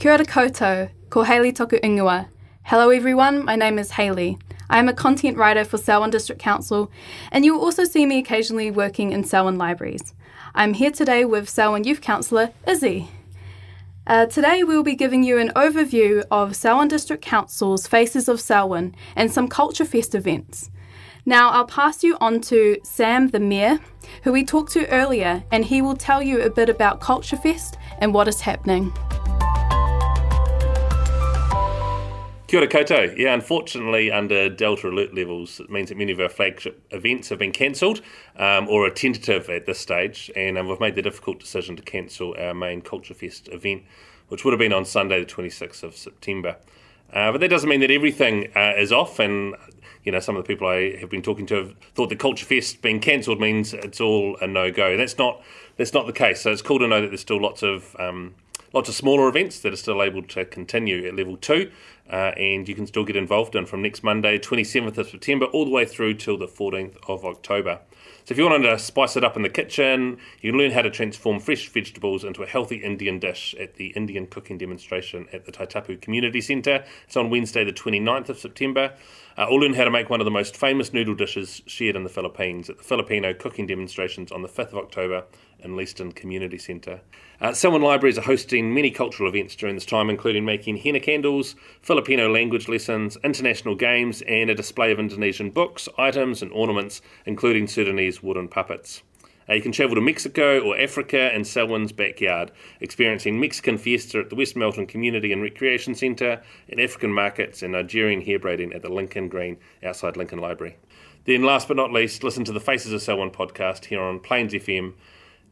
Kia ora koutou, ko toku. Hello everyone, my name is Hayley. I am a content writer for Selwyn District Council, and you will also see me occasionally working in Selwyn libraries. I'm here today with Selwyn Youth Councillor Issy. Uh, today we'll be giving you an overview of Selwyn District Council's Faces of Selwyn and some Culture Fest events. Now I'll pass you on to Sam the Mayor, who we talked to earlier, and he will tell you a bit about Culture Fest and what is happening. Kia ora koutou. Yeah, unfortunately, under Delta alert levels, it means that many of our flagship events have been cancelled um, or are tentative at this stage, and um, we've made the difficult decision to cancel our main Culture Fest event, which would have been on Sunday, the 26th of September. Uh, but that doesn't mean that everything uh, is off, and you know some of the people I have been talking to have thought the Culture Fest being cancelled means it's all a no go. That's not that's not the case. So it's cool to know that there's still lots of um, lots of smaller events that are still able to continue at level two, uh, and you can still get involved in from next Monday, 27th of September, all the way through till the 14th of October. So if you want to spice it up in the kitchen, you can learn how to transform fresh vegetables into a healthy Indian dish at the Indian cooking demonstration at the Tai Tapu Community Centre. It's on Wednesday, the 29th of September. Uh, or learn how to make one of the most famous noodle dishes shared in the Philippines at the Filipino cooking demonstrations on the 5th of October in Leeston Community Centre. Uh, Selwyn Libraries are hosting many cultural events during this time, including making henna candles, Filipino language lessons, international games, and a display of Indonesian books, items, and ornaments, including Sundanese wooden puppets. Uh, you can travel to Mexico or Africa in Selwyn's backyard, experiencing Mexican fiesta at the West Melton Community and Recreation Centre, and African markets and Nigerian hair braiding at the Lincoln Green outside Lincoln Library. Then, last but not least, listen to the Faces of Selwyn podcast here on Plains FM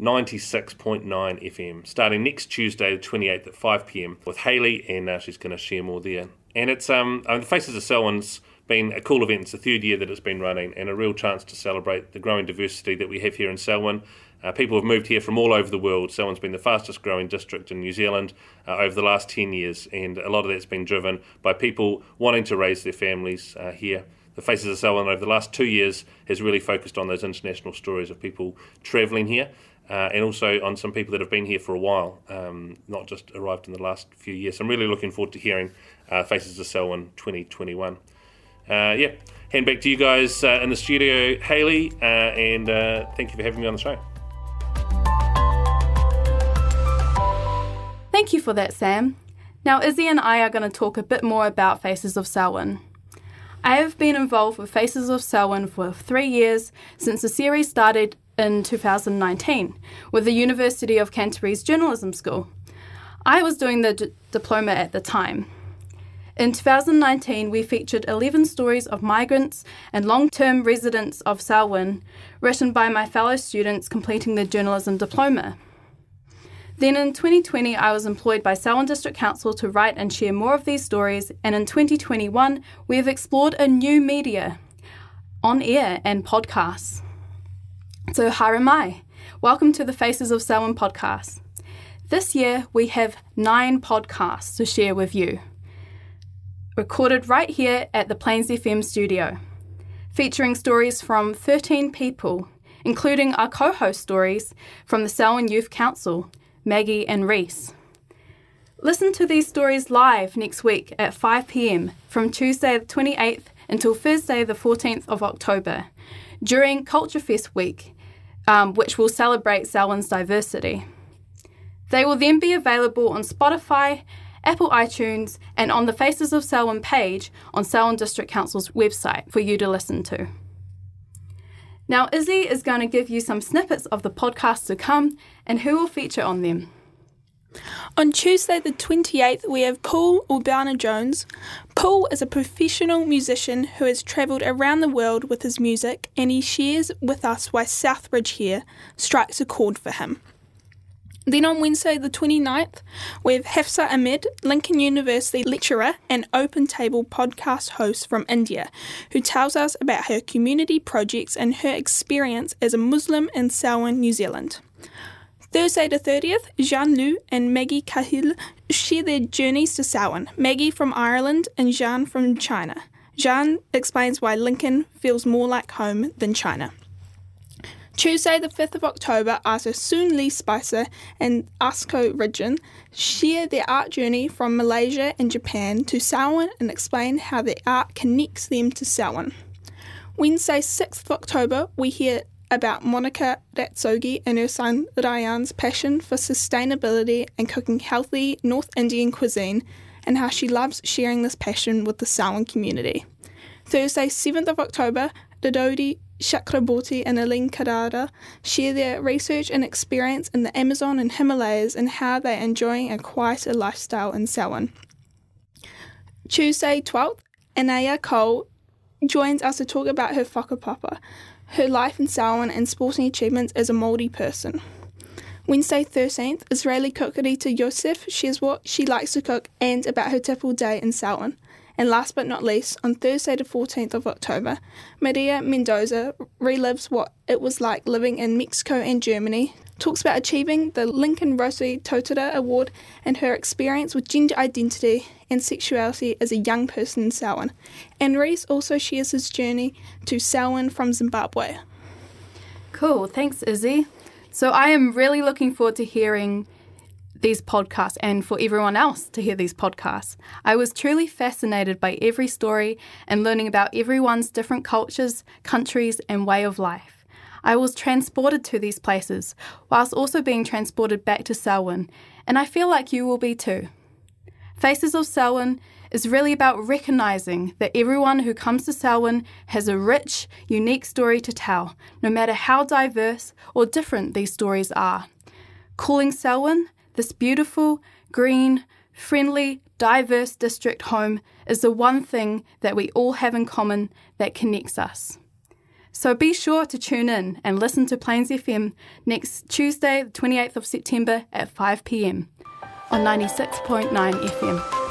96.9 FM, starting next Tuesday, the 28th at 5 pm, with Hayley, and uh, she's going to share more there. And it's um, the Faces of Selwyn's been a cool event. It's the third year that it's been running, and a real chance to celebrate the growing diversity that we have here in Selwyn. Uh, people have moved here from all over the world. Selwyn's been the fastest growing district in New Zealand uh, over the last 10 years, and a lot of that's been driven by people wanting to raise their families uh, here the Faces of Selwyn over the last two years has really focused on those international stories of people travelling here uh, and also on some people that have been here for a while, um, not just arrived in the last few years. I'm really looking forward to hearing uh, Faces of Selwyn 2021. Uh, yeah, hand back to you guys uh, in the studio, Hayley, uh, and uh, thank you for having me on the show. Thank you for that, Sam. Now, Issy and I are going to talk a bit more about Faces of Selwyn. I have been involved with Faces of Selwyn for three years since the series started in 2019 with the University of Canterbury's Journalism School. I was doing the d- diploma at the time. In 2019, we featured 11 stories of migrants and long term residents of Selwyn, written by my fellow students completing the journalism diploma. Then in 2020, I was employed by Selwyn District Council to write and share more of these stories, and in 2021, we have explored a new media on air and podcasts. So, haere mai. Welcome to the Faces of Selwyn podcast. This year, we have nine podcasts to share with you, recorded right here at the Plains FM studio, featuring stories from 13 people, including our co host stories from the Selwyn Youth Council, Maggie and Reese. Listen to these stories live next week at 5 pm from Tuesday the 28th until Thursday the 14th of October during Culture Fest week um, which will celebrate Selwyn's diversity. They will then be available on Spotify, Apple iTunes, and on the Faces of Selwyn page on Selwyn District Council's website for you to listen to. Now, Issy is going to give you some snippets of the podcasts to come and who will feature on them. On Tuesday, the 28th, we have Paul Ubana Jones. Paul is a professional musician who has travelled around the world with his music, and he shares with us why Southbridge here strikes a chord for him. Then on Wednesday, the 29th, we have Hafsa Ahmed, Lincoln University lecturer and Open Table podcast host from India, who tells us about her community projects and her experience as a Muslim in Selwyn, New Zealand. Thursday the 30th, Jean Lu and Maggie Cahill share their journeys to Selwyn, Maggie from Ireland and Jean from China. Jean explains why Lincoln feels more like home than China. Tuesday, the 5th of October, artists Soon Lee Spicer and Asko Ridgen share their art journey from Malaysia and Japan to Selwyn and explain how their art connects them to Selwyn. Wednesday, 6th of October, we hear about Monica Rastogi and her son Ryan's passion for sustainability and cooking healthy North Indian cuisine and how she loves sharing this passion with the Selwyn community. Thursday, 7th of October, Dododi Chakraborty and Aline Carrara share their research and experience in the Amazon and Himalayas and how they are enjoying a quieter lifestyle in Selwyn. Tuesday, 12th, Anaya Cole joins us to talk about her whakapapa, her life in Selwyn and sporting achievements as a Māori person. Wednesday 13th, Israeli cook Rita Yosef shares what she likes to cook and about her typical day in Selwyn. And last but not least, on Thursday the 14th of October, Maria Mendoza relives what it was like living in Mexico and Germany, talks about achieving the Lincoln Rossi Totara Award and her experience with gender identity and sexuality as a young person in Selwyn. And Reese also shares his journey to Selwyn from Zimbabwe. Cool, thanks, Issy. So I am really looking forward to hearing these podcasts and for everyone else to hear these podcasts. I was truly fascinated by every story and learning about everyone's different cultures, countries, and way of life. I was transported to these places, whilst also being transported back to Selwyn, and I feel like you will be too. Faces of Selwyn is really about recognising that everyone who comes to Selwyn has a rich, unique story to tell, no matter how diverse or different these stories are. Calling Selwyn this beautiful, green, friendly, diverse district home is the one thing that we all have in common that connects us. So be sure to tune in and listen to Plains FM next Tuesday, the 28th of September at 5 pm on 96.9 FM.